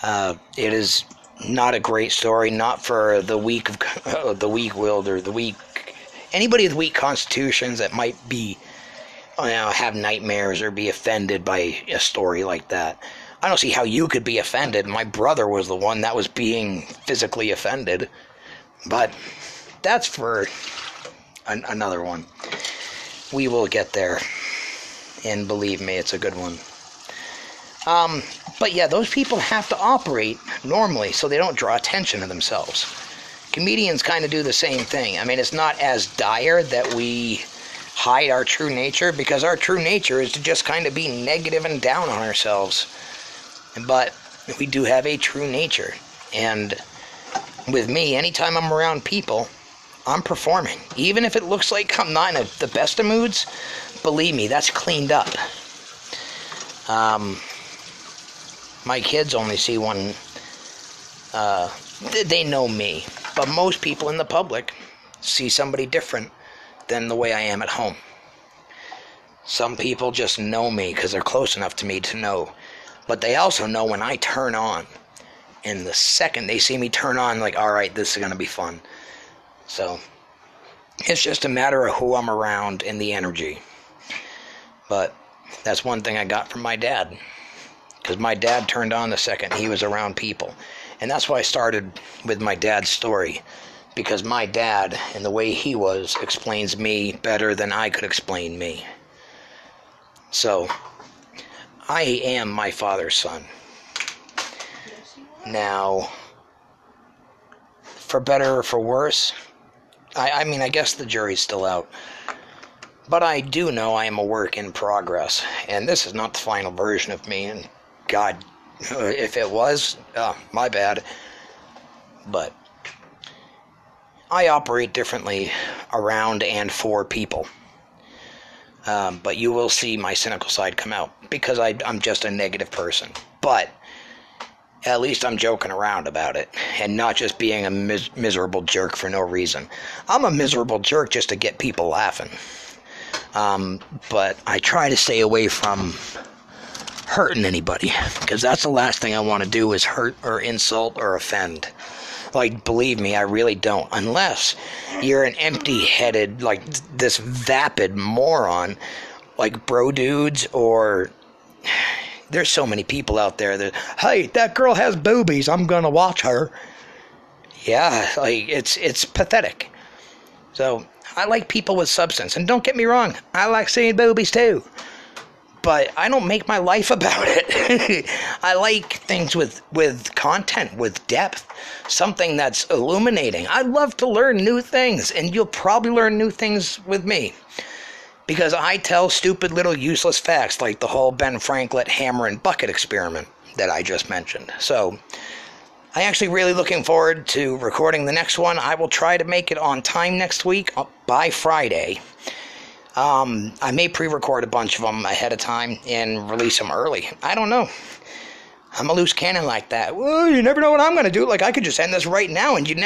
Uh, it is not a great story, not for the weak of <laughs> uh, the weak willed or the weak anybody with weak constitutions that might be you know, have nightmares or be offended by a story like that. I don't see how you could be offended. My brother was the one that was being physically offended. But that's for an- another one. We will get there. And believe me, it's a good one. Um, but yeah, those people have to operate normally so they don't draw attention to themselves. Comedians kind of do the same thing. I mean, it's not as dire that we hide our true nature because our true nature is to just kind of be negative and down on ourselves. But we do have a true nature. And with me, anytime I'm around people, I'm performing. Even if it looks like I'm not in a, the best of moods, believe me, that's cleaned up. Um, my kids only see one, uh, they know me. But most people in the public see somebody different than the way I am at home. Some people just know me because they're close enough to me to know. But they also know when I turn on. And the second they see me turn on, like, all right, this is going to be fun. So it's just a matter of who I'm around and the energy. But that's one thing I got from my dad. Because my dad turned on the second he was around people. And that's why I started with my dad's story because my dad and the way he was explains me better than I could explain me. So, I am my father's son. Now, for better or for worse, I, I mean, I guess the jury's still out. But I do know I am a work in progress, and this is not the final version of me. And God, if it was, uh, my bad. But I operate differently around and for people. Um, but you will see my cynical side come out because I, am just a negative person. But at least I'm joking around about it and not just being a mis- miserable jerk for no reason. I'm a miserable jerk just to get people laughing. Um, but I try to stay away from hurting anybody because that's the last thing I want to do is hurt or insult or offend. Like, believe me, I really don't. Unless you're an empty headed, like this vapid moron, like bro dudes, or <sighs> there's so many people out there that, hey, that girl has boobies, I'm gonna watch her. Yeah, like it's it's pathetic. So I like people with substance, and don't get me wrong, I like seeing boobies too but I don't make my life about it. <laughs> I like things with with content, with depth, something that's illuminating. I love to learn new things, and you'll probably learn new things with me. Because I tell stupid little useless facts like the whole Ben Franklin hammer and bucket experiment that I just mentioned. So, I'm actually really looking forward to recording the next one. I will try to make it on time next week uh, by Friday. Um, I may pre record a bunch of them ahead of time and release them early. I don't know. I'm a loose cannon like that. Well, you never know what I'm going to do. Like, I could just end this right now and you never